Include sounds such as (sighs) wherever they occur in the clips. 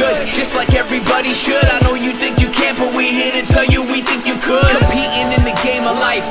good, just like everybody should. I know you think you can't, but we here to tell you we think you could. Competing in the game of life,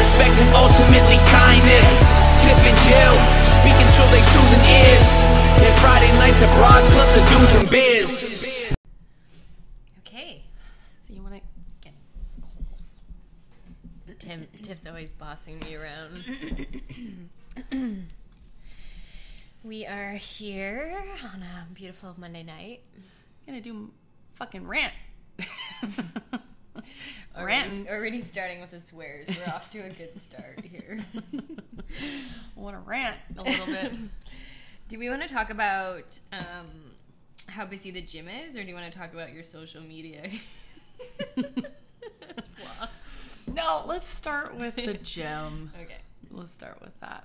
respect and ultimately kindness. Tip and Jill, speaking so they soothing ears. And Friday nights at bras plus the dudes and beers. Okay. So you want to get close. Tim Tiff's always bossing me around. (coughs) we are here on a beautiful Monday night. I'm gonna do fucking rant. (laughs) Already, already starting with the swears. We're off to a good start here. I want to rant a little bit. (laughs) Do we want to talk about um, how busy the gym is, or do you want to talk about your social media? (laughs) no, let's start with the gym. (laughs) okay. Let's start with that.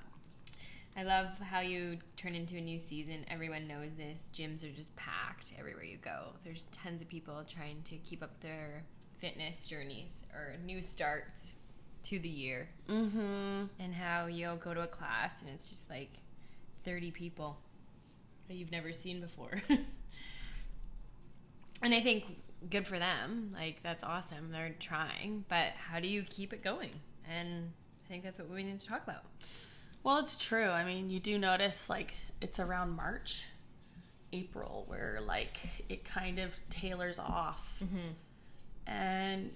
I love how you turn into a new season. Everyone knows this. Gyms are just packed everywhere you go. There's tons of people trying to keep up their fitness journeys or new starts to the year. Mm-hmm. And how you'll go to a class and it's just like 30 people that you've never seen before. (laughs) and I think good for them. Like, that's awesome. They're trying. But how do you keep it going? And I think that's what we need to talk about. Well, it's true. I mean, you do notice like it's around March, April, where like it kind of tailors off. And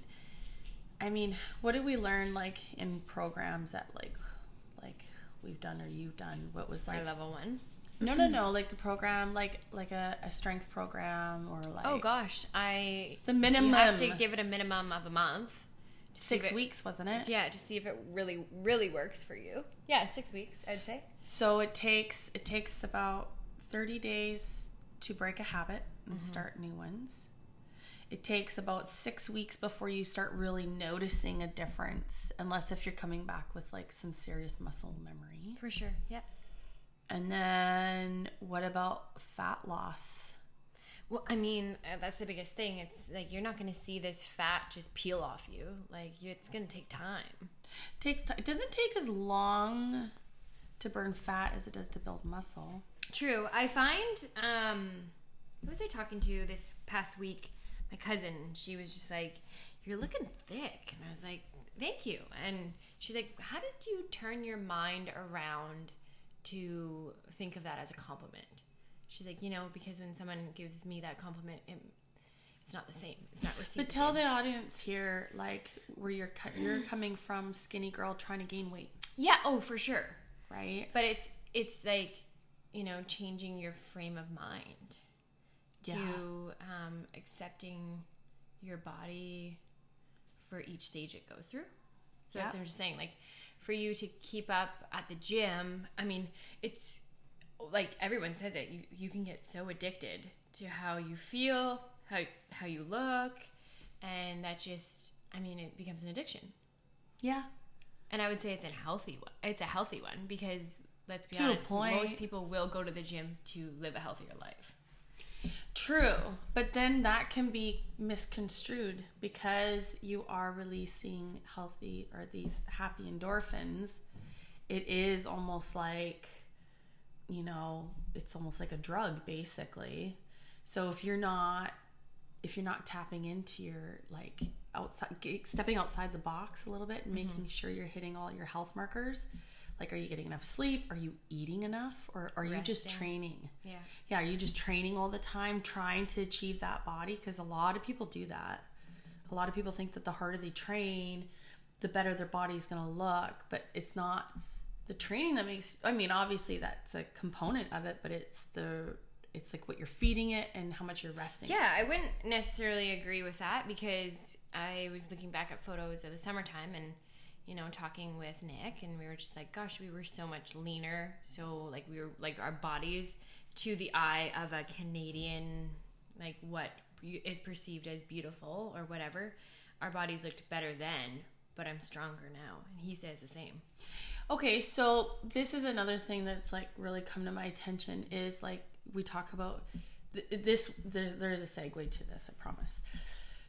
I mean, what did we learn like in programs that like like we've done or you've done? What was like Our level one. no no no (clears throat) like the program like like a, a strength program or like Oh gosh, I the minimum. you have to give it a minimum of a month. six it- weeks wasn't it? Yeah, to see if it really really works for you. Yeah, six weeks, I'd say. So it takes it takes about 30 days to break a habit and mm-hmm. start new ones. It takes about 6 weeks before you start really noticing a difference unless if you're coming back with like some serious muscle memory. For sure. Yeah. And then what about fat loss? Well, I mean, uh, that's the biggest thing. It's like you're not going to see this fat just peel off you. Like you, it's going to take time. takes ti- it doesn't take as long to burn fat as it does to build muscle. True. I find um who was I talking to this past week? My cousin. She was just like, "You're looking thick," and I was like, "Thank you." And she's like, "How did you turn your mind around to think of that as a compliment?" She's like, "You know, because when someone gives me that compliment, it, it's not the same. It's not received." But the tell same. the audience here like where you're you're coming from skinny girl trying to gain weight, yeah. Oh, for sure. right? But it's it's like you know changing your frame of mind to um, accepting your body for each stage it goes through. So that's what I'm just saying. Like for you to keep up at the gym, I mean, it's like everyone says it. You you can get so addicted to how you feel, how how you look, and that just I mean it becomes an addiction. Yeah. And I would say it's a healthy one. It's a healthy one because let's be To a honest, point. most people will go to the gym to live a healthier life. True, but then that can be misconstrued because you are releasing healthy or these happy endorphins. It is almost like, you know, it's almost like a drug basically. So if you're not if you're not tapping into your like outside stepping outside the box a little bit and mm-hmm. making sure you're hitting all your health markers, like are you getting enough sleep? Are you eating enough or are you just training? Yeah. yeah, are you just training all the time trying to achieve that body? Because a lot of people do that. A lot of people think that the harder they train, the better their body's going to look, but it's not the training that makes I mean, obviously that's a component of it, but it's the it's like what you're feeding it and how much you're resting. Yeah, I wouldn't necessarily agree with that because I was looking back at photos of the summertime and you know talking with Nick and we were just like gosh, we were so much leaner, so like we were like our bodies to the eye of a Canadian like what is perceived as beautiful or whatever our bodies looked better then, but I'm stronger now. And he says the same. Okay, so this is another thing that's like really come to my attention is like we talk about th- this. There's, there's a segue to this, I promise.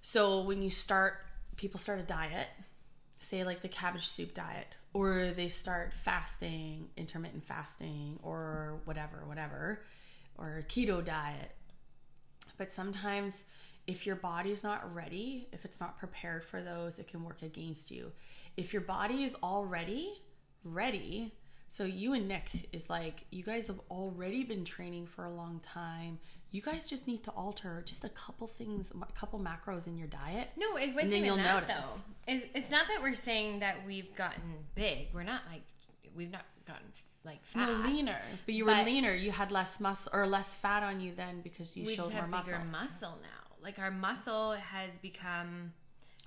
So when you start, people start a diet, say like the cabbage soup diet, or they start fasting, intermittent fasting, or whatever, whatever, or keto diet. But sometimes, if your body's not ready, if it's not prepared for those, it can work against you. If your body is already ready, so you and Nick is like, you guys have already been training for a long time. You guys just need to alter just a couple things, a couple macros in your diet. No, it wasn't even you'll that notice. though. It's, it's not that we're saying that we've gotten big. We're not like we've not gotten like fat. Were leaner, but you were But- leaner. You had less muscle or less fat on you then because you We showed more muscle. muscle now. Like our muscle has become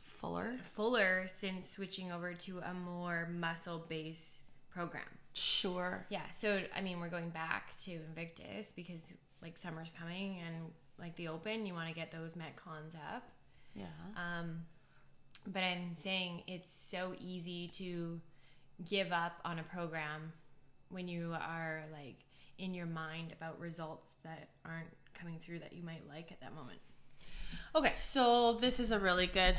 Fuller. fuller since switching over to a more muscle based program. Sure. Yeah, so I mean, we're going back to Invictus because like summer's coming and like the Open, you want to get those metcons up. Yeah. Um, but I'm saying it's so easy to give up on a program when you are like in your mind about results that aren't coming through that you might like at that moment. Okay, so this is a really good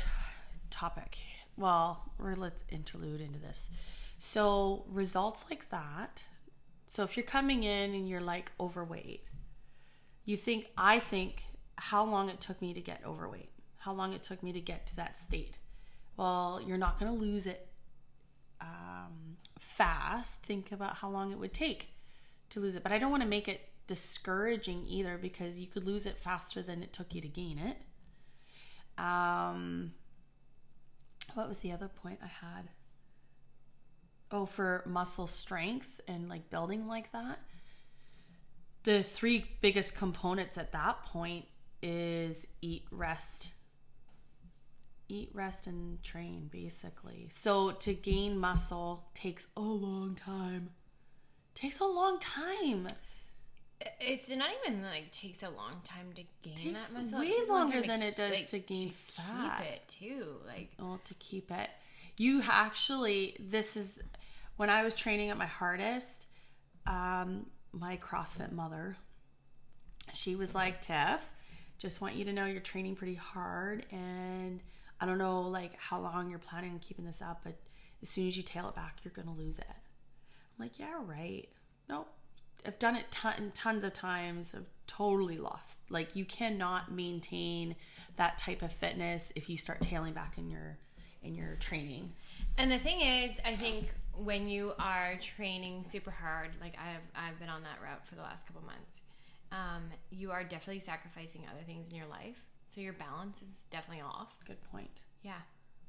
topic. Well, we're let's interlude into this. So results like that. So if you're coming in and you're like overweight, you think I think how long it took me to get overweight, how long it took me to get to that state. Well, you're not going to lose it um, fast. Think about how long it would take to lose it. But I don't want to make it discouraging either because you could lose it faster than it took you to gain it. Um, what was the other point I had? Oh, for muscle strength and like building like that. The three biggest components at that point is eat, rest, eat, rest, and train, basically. So to gain muscle takes a long time. Takes a long time. It's not even like takes a long time to gain Takes that muscle. way it takes longer than it does like, to gain fat. Keep it too, like well to keep it you actually this is when i was training at my hardest um, my crossfit mother she was like tiff just want you to know you're training pretty hard and i don't know like how long you're planning on keeping this up but as soon as you tail it back you're gonna lose it i'm like yeah right nope I've done it ton, tons of times. I've totally lost. Like you cannot maintain that type of fitness if you start tailing back in your in your training. And the thing is, I think when you are training super hard, like I've I've been on that route for the last couple months, um, you are definitely sacrificing other things in your life. So your balance is definitely off. Good point. Yeah.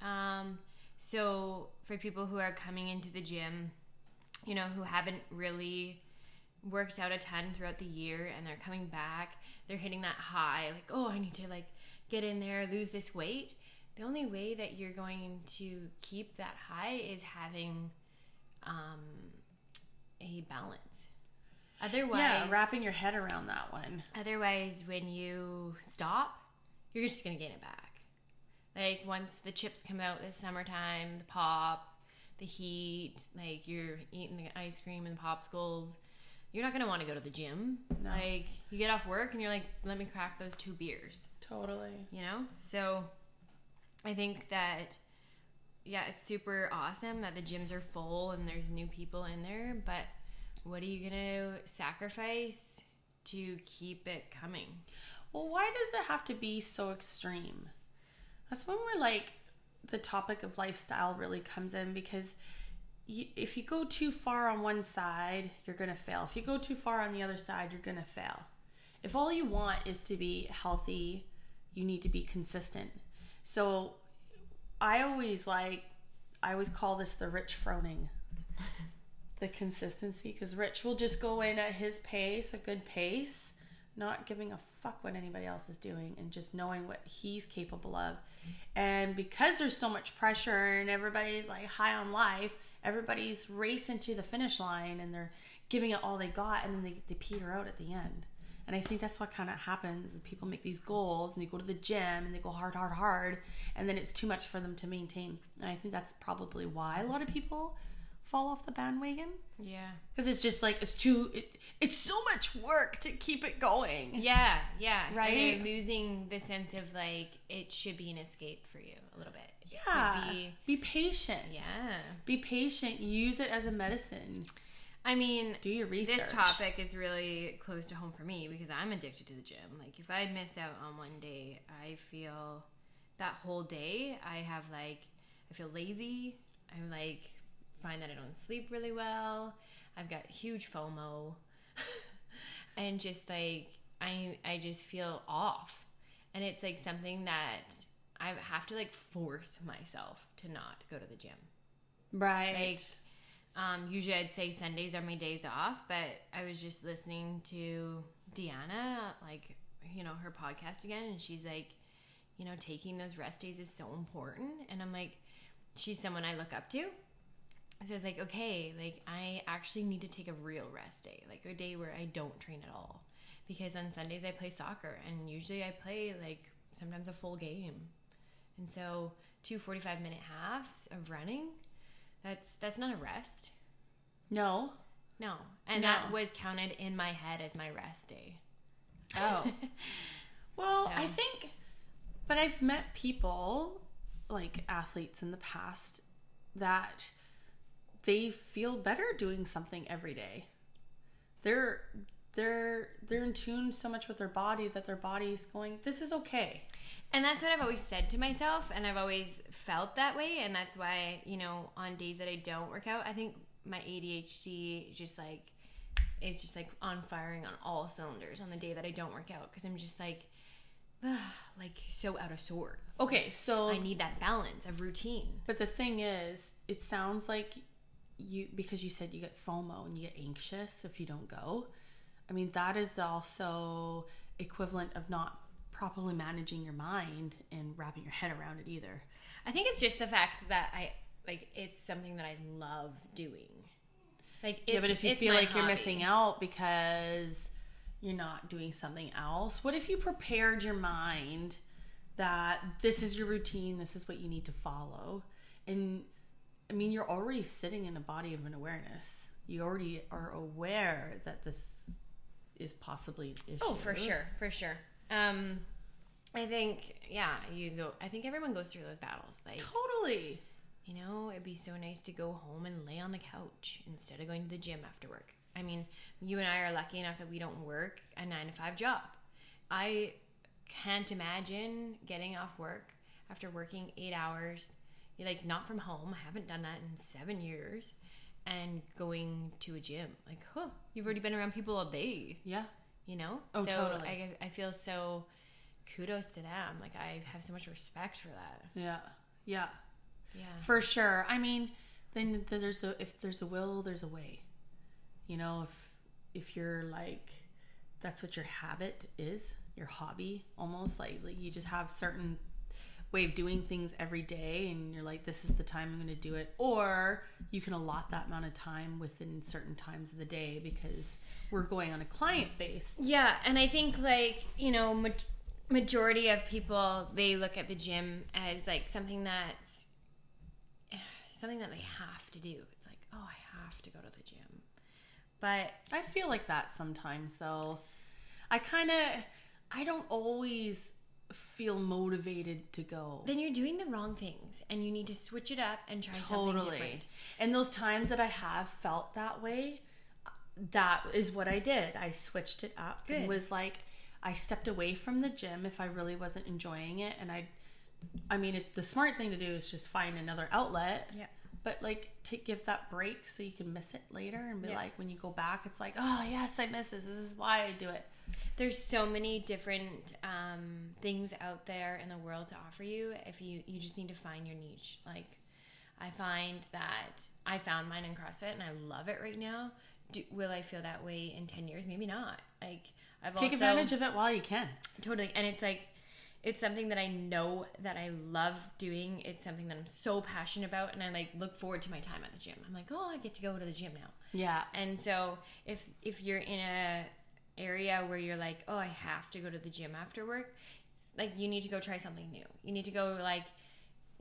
Um, so for people who are coming into the gym, you know, who haven't really worked out a ton throughout the year and they're coming back, they're hitting that high, like, oh, I need to like get in there, lose this weight. The only way that you're going to keep that high is having um, a balance. Otherwise, Yeah, wrapping your head around that one. Otherwise, when you stop, you're just gonna gain it back. Like once the chips come out this summertime, the pop, the heat, like you're eating the ice cream and the popsicles, you're not gonna want to go to the gym. No. Like you get off work and you're like, let me crack those two beers, Totally. you know. So I think that yeah, it's super awesome that the gyms are full and there's new people in there, but what are you gonna sacrifice to keep it coming? Well, why does it have to be so extreme? That's when we're like, the topic of lifestyle really comes in because you, if you go too far on one side, you're going to fail. If you go too far on the other side, you're going to fail. If all you want is to be healthy, you need to be consistent. So I always like, I always call this the Rich Froning. (laughs) the consistency because Rich will just go in at his pace, a good pace, not giving a fuck what anybody else is doing and just knowing what he's capable of. And because there's so much pressure and everybody's like high on life, everybody's racing to the finish line and they're giving it all they got and then they, they peter out at the end. And I think that's what kind of happens is people make these goals and they go to the gym and they go hard, hard, hard, and then it's too much for them to maintain. And I think that's probably why a lot of people fall off the bandwagon Yeah. because it's just like it's too it, it's so much work to keep it going. Yeah, yeah. Right? And you're losing the sense of like it should be an escape for you a little bit. Yeah. Be, Be patient. yeah. Be patient. Use it as a medicine. I mean, Do your research. this topic is really close to home for me because I'm addicted to the gym. Like if I miss out on one day, I feel that whole day I have like I feel lazy. I'm like find that I don't sleep really well. I've got huge FOMO. (laughs) and just like I I just feel off. And it's like something that I have to like force myself to not go to the gym. Right. Like, um, usually I'd say Sundays are my days off, but I was just listening to Deanna, like, you know, her podcast again, and she's like, you know, taking those rest days is so important. And I'm like, she's someone I look up to. So I was like, okay, like, I actually need to take a real rest day, like a day where I don't train at all. Because on Sundays I play soccer, and usually I play like sometimes a full game. And so, two 45 minute halves of running, that's that's not a rest. no. No. And No. that was counted in my head as my rest day. Oh. (laughs) well, So- I think, but I've met people, like athletes in the past, that they feel better doing something every day. They're they're they're in tune so much with their body that their body's going, this is okay. And that's what I've always said to myself, and I've always felt that way. And that's why, you know, on days that I don't work out, I think my ADHD just like is just like on firing on all cylinders on the day that I don't work out because I'm just like, like so out of sorts. Okay, so I need that balance of routine. But the thing is, it sounds like you because you said you get FOMO and you get anxious if you don't go. I mean, that is also equivalent of not properly managing your mind and wrapping your head around it either. I think it's just the fact that I like it's something that I love doing. Like it's, yeah, but if you feel like you're missing out because you're not doing something else, what if you prepared your mind that this is your routine, this is what you need to follow? And I mean, you're already sitting in a body of an awareness. You already are aware that this is possibly an issue. Oh, for sure, for sure. Um, I think yeah, you go. I think everyone goes through those battles. Like Totally. you know, it'd be so nice to go home and lay on the couch instead of going to the gym after work. I mean, you and I are lucky enough that we don't work a nine to five job. I can't imagine getting off work after working eight hours, like not from home. I haven't done that in seven years, and going to a gym. Like, huh, you've already been around people all day Yeah. You know Oh, so totally. I, I feel so kudos to them like i have so much respect for that Yeah. Yeah. yeah For sure. I mean, then there's a if there's a will, there's a way. You know, if if you're like that's what your habit is, your hobby almost like, like you just have certain way of doing things every day and you're like this is the time I'm going to do it or you can allot that amount of time within certain times of the day because we're going on a client base. yeah and i think like you know ma- majority of people they look at the gym as like something that's (sighs) something that they have to do it's like oh i have to go to the gym but I feel like that sometimes though. I kind of I don't always feel motivated to go. then you're doing the wrong things and you need to switch it up and try something Totally. different And those times that I have felt that way, that is what I did. I switched it up and Good. was like, I stepped away from the gym if I really wasn't enjoying it. And I, I mean, it, the smart thing to do is just find another outlet. yeah But like, take give that break so you can miss it later and be Yeah. like, when you go back, it's like, oh yes, I miss this. This is why I do it. There's so many different um, things out there in the world to offer you if you you just need to find your niche. Like i find that i found mine in crossfit and i love it right now. Do, will i feel that way in 10 years? Maybe not. Like i've Take also advantage of it while you can. totally. And it's like it's something that i know that i love doing. It's something that i'm so passionate about and i like look forward to my time at the gym. I'm like oh i get to go to the gym now. Yeah. and so if if you're in a area where you're like, oh, I have to go to the gym after work, like you need to go try something new. You need to go like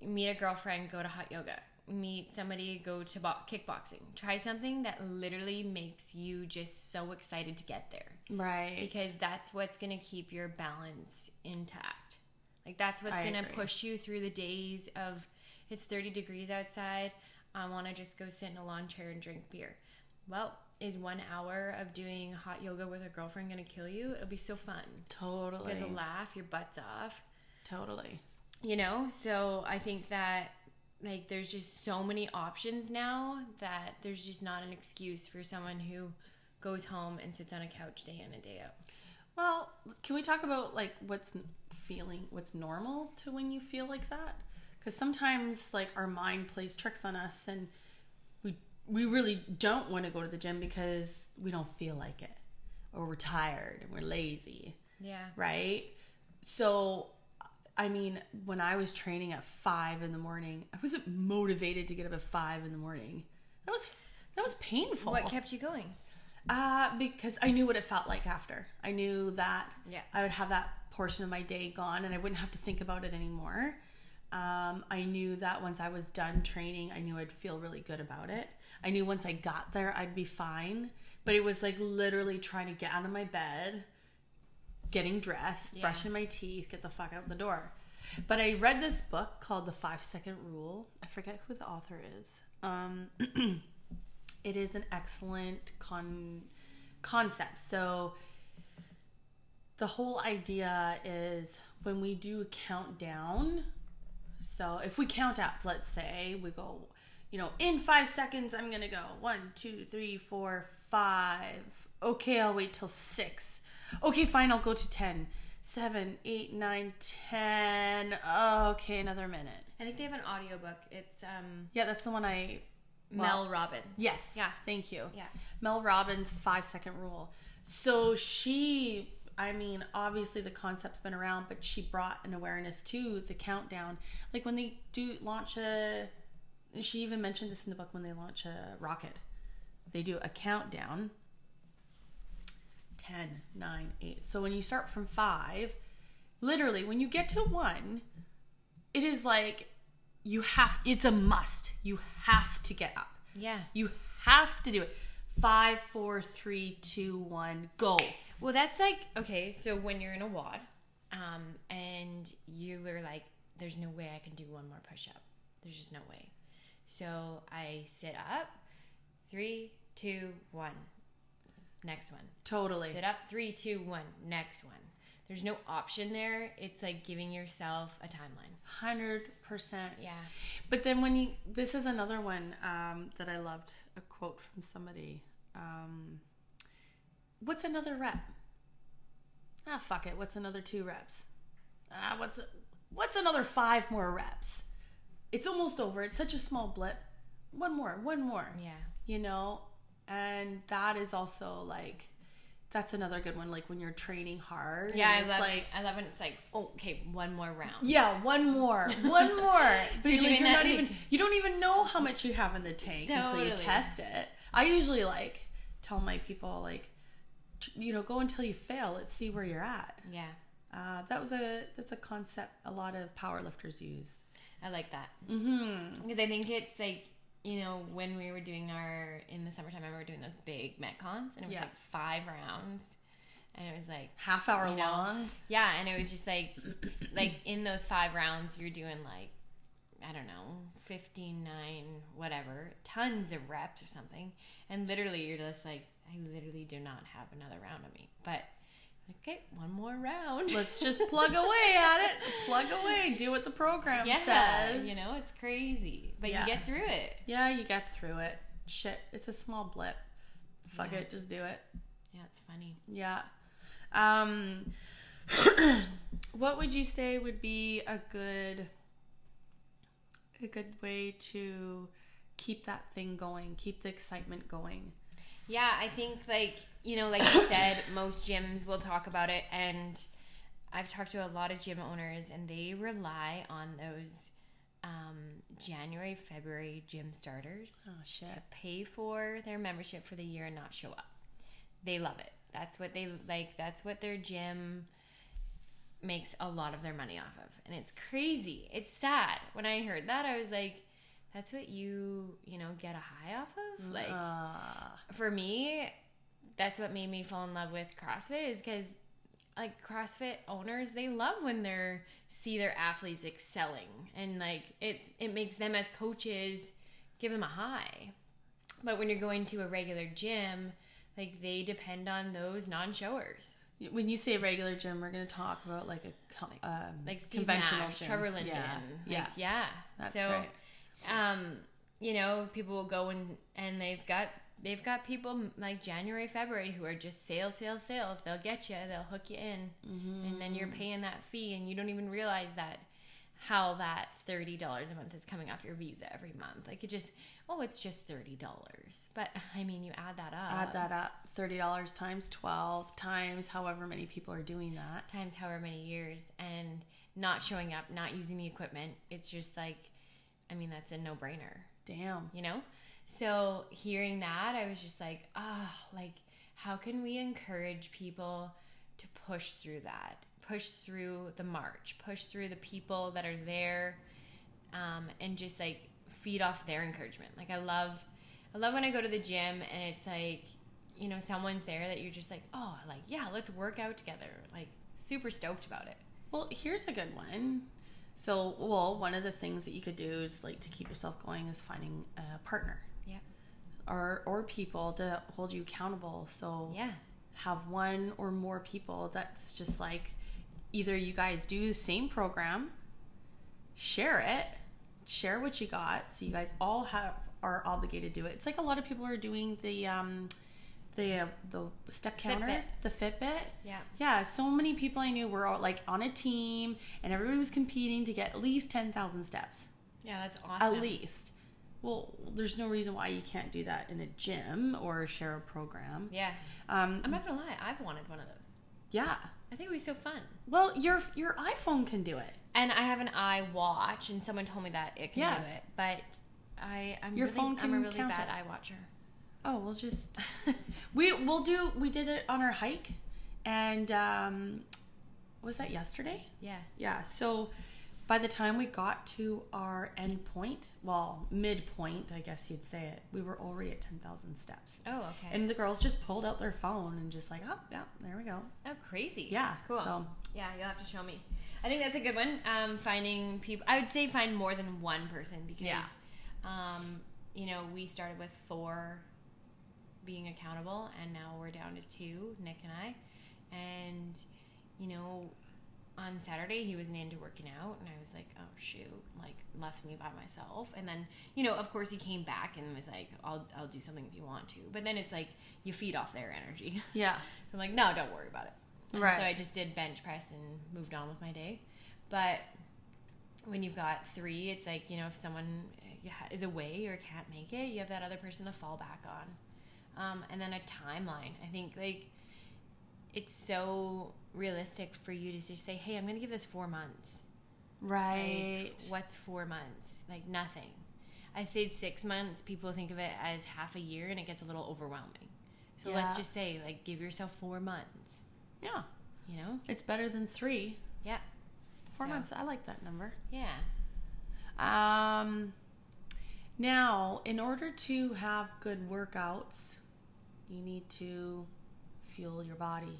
meet a girlfriend, go to hot yoga, meet somebody, go to bo- kickboxing. Try something that literally makes you just so excited to get there Right. because that's what's going to keep your balance intact. Like that's what's going to push you through the days of it's 30 degrees outside. I want to just go sit in a lawn chair and drink beer. Well, is one hour of doing hot yoga with a girlfriend going to kill you? It'll be so fun. totally. You guys will laugh your butts off. Totally. You know, so I think that like there's just so many options now that there's just not an excuse for someone who goes home and sits on a couch day in and day out. Well, can we talk about like what's feeling, what's normal to when you feel like that? Because sometimes like our mind plays tricks on us, and we really don't want to go to the gym because we don't feel like it, or we're tired and we're lazy, Yeah. right? So, I mean, when I was training at five in the morning, I wasn't motivated to get up at five in the morning. That was that was painful. What kept you going? Uh, because I knew what it felt like after. I knew that Yeah. I would have that portion of my day gone and I wouldn't have to think about it anymore. Um, I knew that once I was done training, I knew I'd feel really good about it. I knew once I got there, I'd be fine. But it was like literally trying to get out of my bed, getting dressed, Yeah. brushing my teeth, get the fuck out the door. But I read this book called The Five Second Rule. I forget who the author is. Um, (clears throat) it is an excellent con- concept. So the whole idea is when we do a countdown. So if we count up, let's say we go, you know, in five seconds, I'm gonna go one, two, three, four, five. Okay, I'll wait till six. Okay, fine, I'll go to ten. Seven, eight, nine, ten. Okay, another minute. I think they have an audiobook. It's um Yeah, that's the one I Mel Robbins. Yes. Yeah. Thank you. Yeah. Mel Robbins' five second rule. So she, I mean, obviously the concept's been around, but she brought an awareness to the countdown. Like when they do launch a, she even mentioned this in the book when they launch a rocket. They do a countdown 10, 9, 8. So when you start from five, literally, when you get to one, it is like you have, it's a must. You have to get up. Yeah. You have to do it. Five, four, three, two, one, go. Well, that's like okay. So when you're in a WOD, um, and you were like, "There's no way I can do one more push up. There's just no way." So I sit up. Three, two, one. Next one. Totally. Sit up. Three, two, one. Next one. There's no option there. It's like giving yourself a timeline. Hundred percent. Yeah. But then when you, this is another one um, that I loved. A quote from somebody. Um, what's another rep? Ah, fuck it. What's another two reps? Ah, what's what's another five more reps? It's almost over. It's such a small blip. One more. One more. Yeah. you know and that is also like that's another good one like when you're training hard Yeah, I it's love. like I love when it's like, oh, okay, one more round. yeah one more (laughs) one more but You're doing you're not even you don't even know how much you have in the tank until you test it i usually like tell my people like you know go until you fail let's see where you're at Yeah. uh, that was a that's a concept a lot of powerlifters use I like that. mm-hmm. Because I think it's like you know when we were doing our in the summertime, I remember doing those big metcons, and it was Yeah. like five rounds, and it was like half hour You know, long? Yeah, and it was just like (clears throat) like in those five rounds, you're doing like I don't know, 15, 9, whatever, tons of reps or something, and literally you're just like, I literally do not have another round of me, but okay, one more round. let's (laughs) just plug away at it plug away do what the program yeah, says you know, it's crazy, but Yeah. you get through it. Yeah, you get through it. Shit, it's a small blip. Fuck Yeah. it, just do it. Yeah, it's funny. Yeah. Um (clears throat) what would you say would be a good a good way to keep that thing going, keep the excitement going? Yeah, I think like you know, like you said, (coughs) most gyms will talk about it, and I've talked to a lot of gym owners, and they rely on those um, January, February gym starters Oh to pay for their membership for the year and not show up. They love it. That's what they like. That's what their gym makes a lot of their money off of, and it's crazy. It's sad. When I heard that, I was like, "That's what you, you know, get a high off of." Like Uh, for me, that's what made me fall in love with CrossFit is because like CrossFit owners, they love when they're see their athletes excelling and like it's it makes them as coaches give them a high. But when you're going to a regular gym, like they depend on those non-showers. when you say regular gym, we're going to talk about like a um, Like Steve conventional Nash. Trevor Linden. Yeah, Like, yeah, yeah. that's so, right. Um, you know, people will go and and they've got they've got people like January, February who are just sales, sales, sales. They'll get you, they'll hook you in, and then you're paying that fee, and you don't even realize that how that thirty dollars a month is coming off your visa every month. Like it just, oh, it's just thirty dollars, but I mean, you add that up, Add that up. Thirty dollars times twelve times however many people are doing that. times however many years, and not showing up, not using the equipment. It's just like, I mean, that's a no brainer. Damn. you know so hearing that i was just like ah like how can we encourage people to push through that push through the march push through the people that are there um, and just like feed off their encouragement like i love i love when i go to the gym and it's like you know someone's there that you're just like oh like yeah let's work out together like super stoked about it Well, here's a good one. So, well, one of the things that you could do is like to keep yourself going is finding a partner yeah or or people to hold you accountable. So, yeah have one or more people that's just like either you guys do the same program, share it, share what you got, so you guys all have are obligated to do it. It's like a lot of people are doing the um the the step counter, Fitbit. the Fitbit. yeah Yeah, so many people I knew were all like on a team, and everybody was competing to get at least ten thousand steps, yeah that's awesome at least. Well, there's no reason why you can't do that in a gym or share a program. yeah Um, i'm not gonna lie i've wanted one of those yeah. I think it would be so fun. Well, your your iPhone can do it. And I have an iWatch, and someone told me that it can Yes. do it. But I, I'm Your really, phone I'm a can really bad it. eye watcher. Oh, we'll just (laughs) we we'll do. We did it on our hike, and um, was that yesterday? Yeah. Yeah. So by the time we got to our end point, well, midpoint, I guess you'd say it, we were already at ten thousand steps. Oh, okay. And the girls just pulled out their phone and just like, oh yeah, there we go. oh, crazy. Yeah, Cool. so- Yeah, you'll have to show me. I think that's a good one. Um, finding people. I would say find more than one person because, Yeah. um, you know, we started with four being accountable, and now we're down to two, Nick and I. And, you know, on Saturday he wasn't into working out, and I was like, oh shoot, like left me by myself. And then, you know, of course he came back and was like, I'll I'll do something if you want to. But then it's like you feed off their energy. (laughs) Yeah. I'm like, no, don't worry about it. And Right. So I just did bench press and moved on with my day. But when you've got three, it's like you know if someone uh, is away or can't make it, you have that other person to fall back on. Um, and then a timeline. I think like it's so realistic for you to just say, "Hey, I'm going to give this four months." Right. Like, what's four months? Like nothing. I say six months. People think of it as half a year, and it gets a little overwhelming. So let's just say, like, give yourself four months. yeah. You know? It's better than three. Yeah. Four So, months. I like that number. Yeah. Um, now, in order to have good workouts, you need to fuel your body.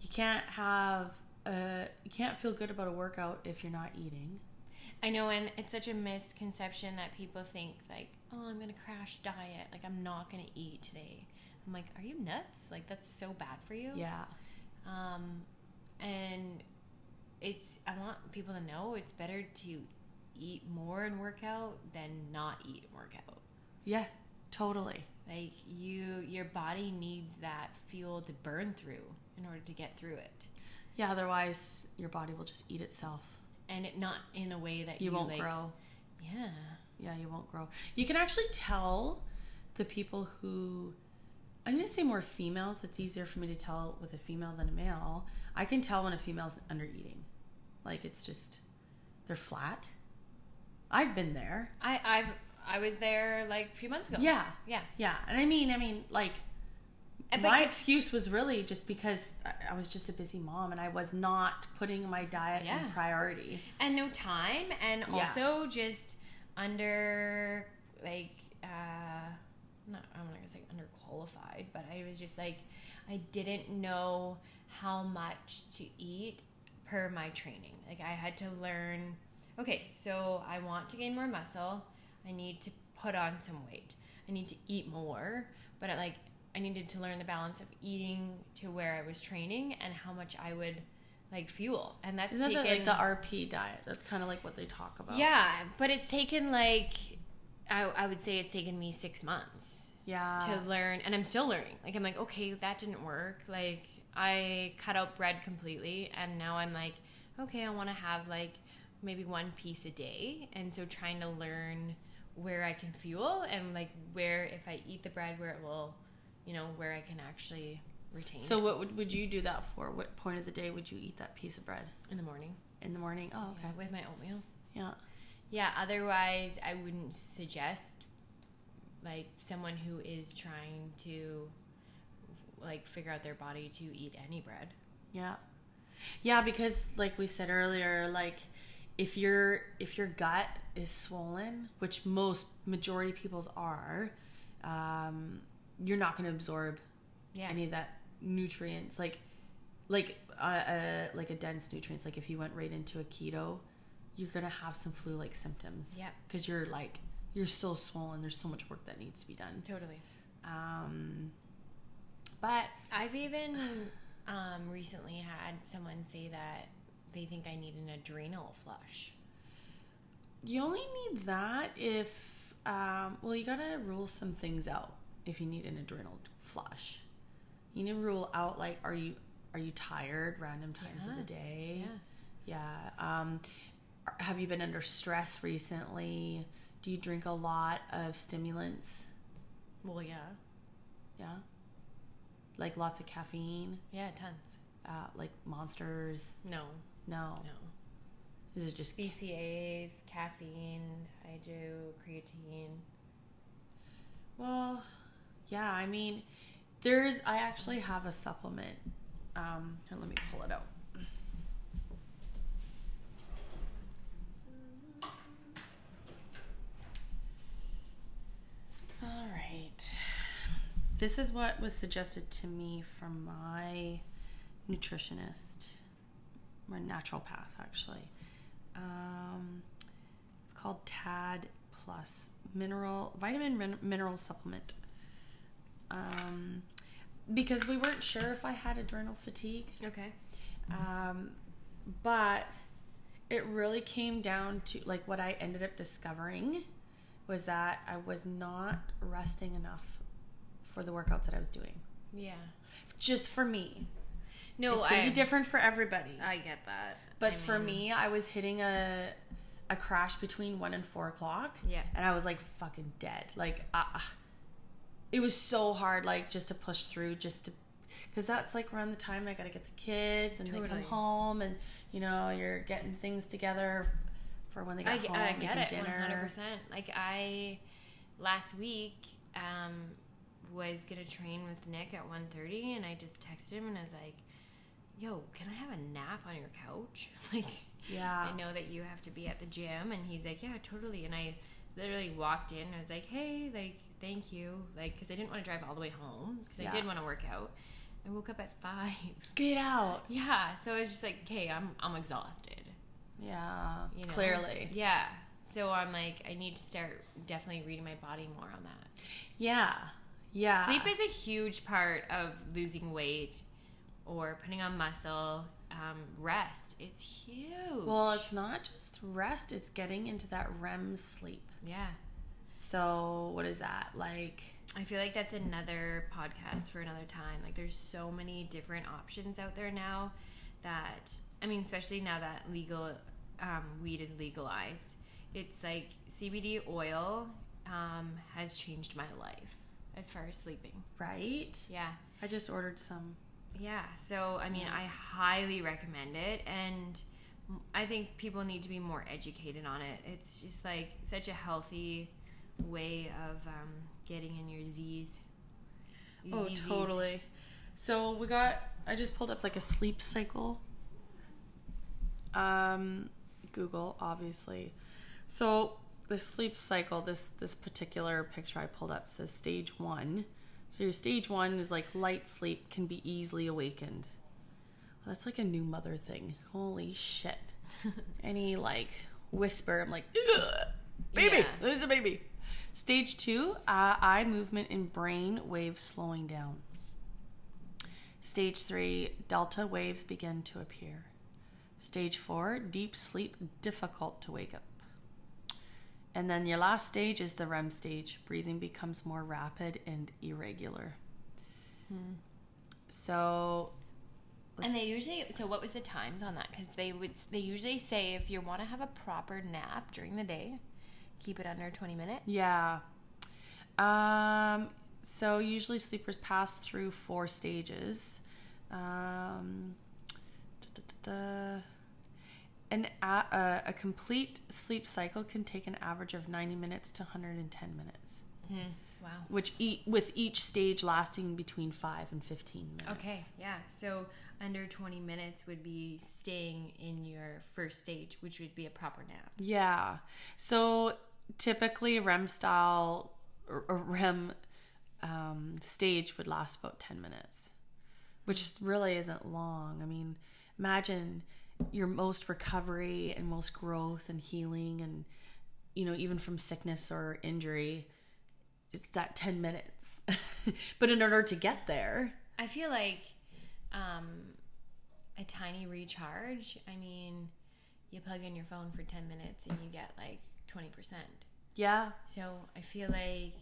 You can't have a, you can't feel good about a workout if you're not eating. I know, and it's such a misconception that people think like, "Oh, I'm gonna crash diet. Like, I'm not gonna eat today." I'm like, "Are you nuts? Like, that's so bad for you." Yeah. Um, and it's I want people to know it's better to eat more and work out than not eat and work out. Yeah, totally. Like you, your body needs that fuel to burn through in order to get through it, Yeah, otherwise your body will just eat itself. and it not in a way that You you, won't like, grow. Yeah. Yeah, you won't grow. You can actually tell the people who I'm going to say more females. It's easier for me to tell with a female than a male. I can tell when a female's under eating. Like it's just they're flat. I've been there. I I've I was there like a few months ago. Yeah. Yeah. Yeah, and I mean, I mean like my excuse was really just because I- was just a busy mom and I was not putting my diet Yeah. in priority. and no time and Yeah. also just under like uh not i'm not gonna say underqualified but i was just like i didn't know how much to eat per my training like i had to learn okay so i want to gain more muscle i need to put on some weight i need to eat more but I, like i needed to learn the balance of eating to where i was training and how much i would like fuel and that's Isn't that like the RP diet? That's kind of like what they talk about. yeah, but it's taken like I, I would say it's taken me six months Yeah. to learn, and I'm still learning. Like I'm like, okay, that didn't work. Like I cut out bread completely, and now I'm like, okay, I want to have like maybe one piece a day, and so trying to learn where I can fuel and like where if I eat the bread, where it will, you know, where I can actually retain. So it what would, would you do that for? What point of the day would you eat that piece of bread? in the morning, In the morning? Oh, okay. yeah, with my oatmeal. Yeah. Yeah, otherwise I wouldn't suggest like someone who is trying to like figure out their body to eat any bread. Yeah. Yeah, because like we said earlier, like if your if your gut is swollen, which most majority people's are, um, you're not going to absorb Yeah. any of that nutrients like like uh, uh, like a dense nutrients. Like if you went right into a keto, you're gonna have some flu like symptoms. Yeah. because you're like you're so swollen. There's so much work that needs to be done. Totally. Um, but I've even um, recently had someone say that they think I need an adrenal flush. You only need that if, um, well, you gotta rule some things out if you need an adrenal flush. You need to rule out like, are you are you tired random times of the day? Yeah. Yeah. Um, have you been under stress recently? Do you drink a lot of stimulants? Well, yeah. Yeah. Like lots of caffeine, Yeah, tons. uh, like monsters. No, No, no. this is just BCAAs, caffeine, I do creatine. Well, yeah, I mean, there's, I actually have a supplement. Um, here, let me pull it out. All right. This is what was suggested to me from my nutritionist, or naturopath, actually. Um, it's called TAD Plus Mineral Vitamin min- Mineral Supplement. Um, because we weren't sure if I had adrenal fatigue, Okay. um, but it really came down to like what I ended up discovering was that I was not resting enough for the workouts that I was doing. Yeah. Just for me, No, it's gonna I be different for everybody. I get that. But I for mean, me, I was hitting a a crash between one and four o'clock. Yeah. and I was like fucking dead. Like, uh, it was so hard, like just to push through, just to, because that's like around the time I got to get the kids and they come home, and you know you're getting things together for when they get I, home. I get it, one dinner. hundred percent. Like I last week um, was gonna train with Nick at 1.30 and I just texted him and I was like, "Yo, can I have a nap on your couch?" (laughs) Like, Yeah, I know that you have to be at the gym, and he's like, "Yeah, totally." And I literally walked in. I was like, "Hey, like, thank you," like, because I didn't want to drive all the way home because Yeah. I did want to work out. I woke up at (laughs) five. get out. Yeah, so I was just like, "Okay, I'm I'm exhausted." Yeah, you know? clearly. Yeah. So I'm like, I need to start definitely reading my body more on that. Yeah, yeah. Sleep is a huge part of losing weight or putting on muscle. Um, rest, it's huge. well, it's not just rest; it's getting into that REM sleep. yeah. So, what is that like? I feel like that's another podcast for another time. Like, there's so many different options out there now that, I mean, especially now that legal um, weed is legalized, it's like CBD oil um, has changed my life as far as sleeping. Right? Yeah. I just ordered some. Yeah. So, I mean, I highly recommend it. And I think people need to be more educated on it. It's just like such a healthy way of um, getting in your Z's. Oh, Zzzs. totally. So we got. I just pulled up like a sleep cycle. Um, Google obviously. So the sleep cycle. This this particular picture I pulled up says stage one. So your stage one is like light sleep can be easily awakened. Well, that's like a new mother thing. Holy shit! (laughs) Any like whisper, I'm like, baby, Yeah. there's a baby. Stage two, uh, eye movement and brain waves slowing down. Stage three, delta waves begin to appear. Stage four, deep sleep difficult to wake up. And then your last stage is the REM stage. Breathing becomes more rapid and irregular. So, And they usually so what was the times on that? Because they would they usually say if you want to have a proper nap during the day, keep it under twenty minutes. yeah. Um, so usually sleepers pass through four stages. Um, da, da, da. An a, a, a complete sleep cycle can take an average of 90 minutes to 110 minutes, Wow. which e- with each stage lasting between 5 and 15 minutes. Okay, yeah. So under 20 minutes would be staying in your first stage, which would be a proper nap. Yeah. So typically REM style or, or REM um, stage would last about 10 minutes, which really isn't long. I mean, imagine your most recovery and most growth and healing and, you know, even from sickness or injury, it's that 10 minutes. (laughs) but in order to get there, I feel like um, a tiny recharge. I mean, you plug in your phone for 10 minutes and you get like 20%. yeah, So I feel like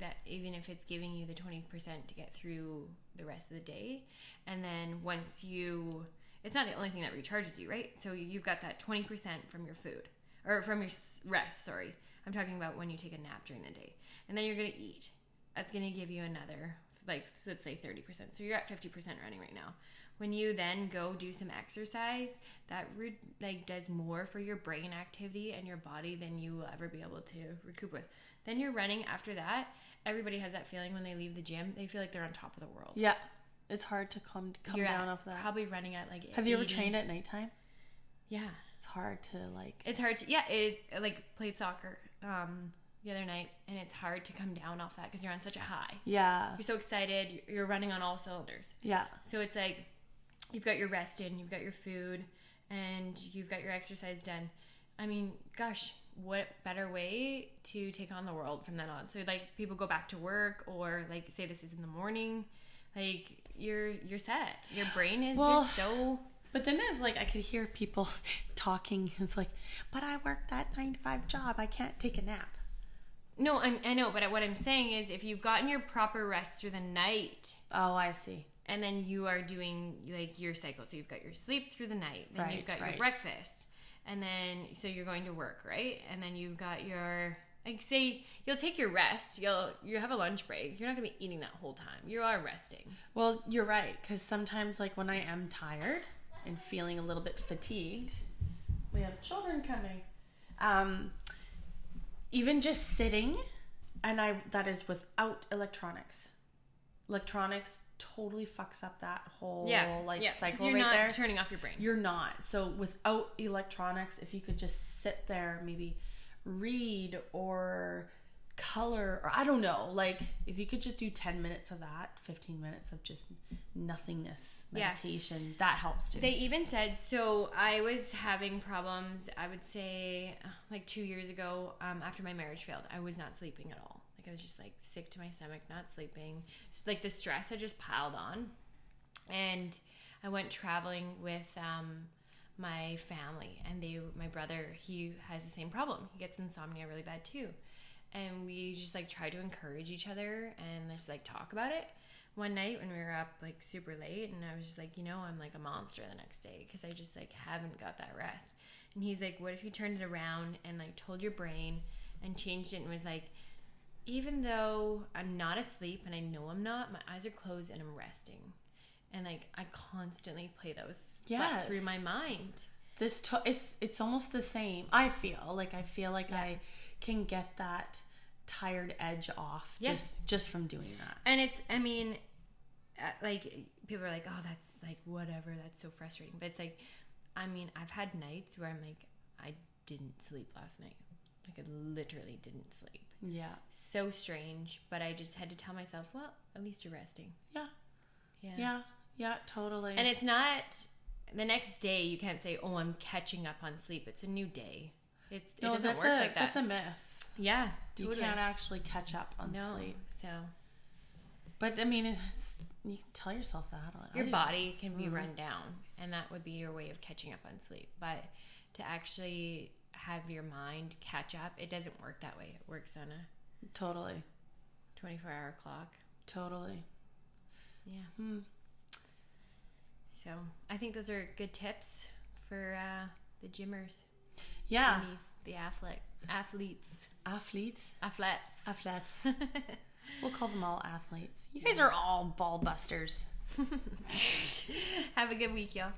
that even if it's giving you the 20% to get through the rest of the day, and then once you, it's not the only thing that recharges you, right? So you've got that 20% from your food or from your rest, sorry. I'm talking about when you take a nap during the day. And then you're going to eat. That's going to give you another, like, let's say 30%. So you're at 50% running right now. When you then go do some exercise, that re- like does more for your brain activity and your body than you will ever be able to recoup with. Then you're running after that. Everybody has that feeling when they leave the gym. They feel like they're on top of the world. yeah, it's hard to come come you're down at- off that. Probably running at like. Have you ever trained at nighttime? Yeah, It's hard to like. it's hard to. Yeah, it's like played soccer um, the other night, and it's hard to come down off that because you're on such a high. Yeah, You're so excited. you're- You're running on all cylinders. yeah. So it's like you've got your rest in, you've got your food, and you've got your exercise done. I mean, gosh, what better way to take on the world from then on? So like people go back to work or like say this is in the morning, like you're you're set. Your brain is Well- just so But then it's like I could hear people (laughs) talking. It's like, but I work that nine to five job. I can't take a nap. No, I'm, I know, but what I'm saying is if you've gotten your proper rest through the night Oh, I see. and then you are doing like your cycle. So you've got your sleep through the night, then you've got right. your breakfast, and then so you're going to work, right? And then you've got your like say you'll take your rest. You'll you have a lunch break. You're not gonna be eating that whole time. You are resting. Well, you're right. Because sometimes, like when I am tired and feeling a little bit fatigued, we have children coming. Um, even just sitting, and I that is without electronics. Electronics totally fucks up that whole Yeah, like yeah, cycle You're right not there. turning off your brain. You're not. So without electronics, if you could just sit there, maybe read or color or I don't know, like if you could just do 10 minutes of that, 15 minutes of just nothingness, Yeah. meditation, that helps too. They even said so. I was having problems. I would say like two years ago, um, after my marriage failed, I was not sleeping at all. Like I was just like sick to my stomach, not sleeping. Just, like the stress had just piled on, and I went traveling with um, my family, and they, my brother, he has the same problem. He gets insomnia really bad too, and we just like try to encourage each other and just like talk about it. One night when we were up like super late and i was just like you know i'm like a monster the next day because i just like haven't got that rest. And he's like what if you turned it around and like told your brain and changed it and was like even though i'm not asleep and i know i'm not my eyes are closed and i'm resting and like i constantly play those Yes. through my mind this to- it's it's almost the same. I feel like I feel like I can get that tired edge off Yes. just just from doing that. And it's, I mean, uh, like people are like, "Oh, that's like whatever. That's so frustrating." But it's like, I mean, I've had nights where I'm like, I didn't sleep last night. Like I literally didn't sleep. Yeah. So strange, but I just had to tell myself, well, at least you're resting. Yeah. Yeah. Yeah. Yeah, totally. And it's not the next day. You can't say, "Oh, I'm catching up on sleep." It's a new day. It's no, it doesn't work a like that. that's a myth. yeah, You can't actually catch up on no. sleep. So But I mean, it's, you can tell yourself that. Your body can Mm-hmm. be run down, and that would be your way of catching up on sleep. But to actually have your mind catch up, it doesn't work that way. It works on a Totally. 24 hour clock. Totally. Yeah. Hmm. So I think those are good tips for uh, the gymmers, Yeah. Gymmies, the athlete, athletes, Athletes. athletes. Athletes. (laughs) we'll call them all athletes. You guys are all ball busters. (laughs) Have a good week, y'all.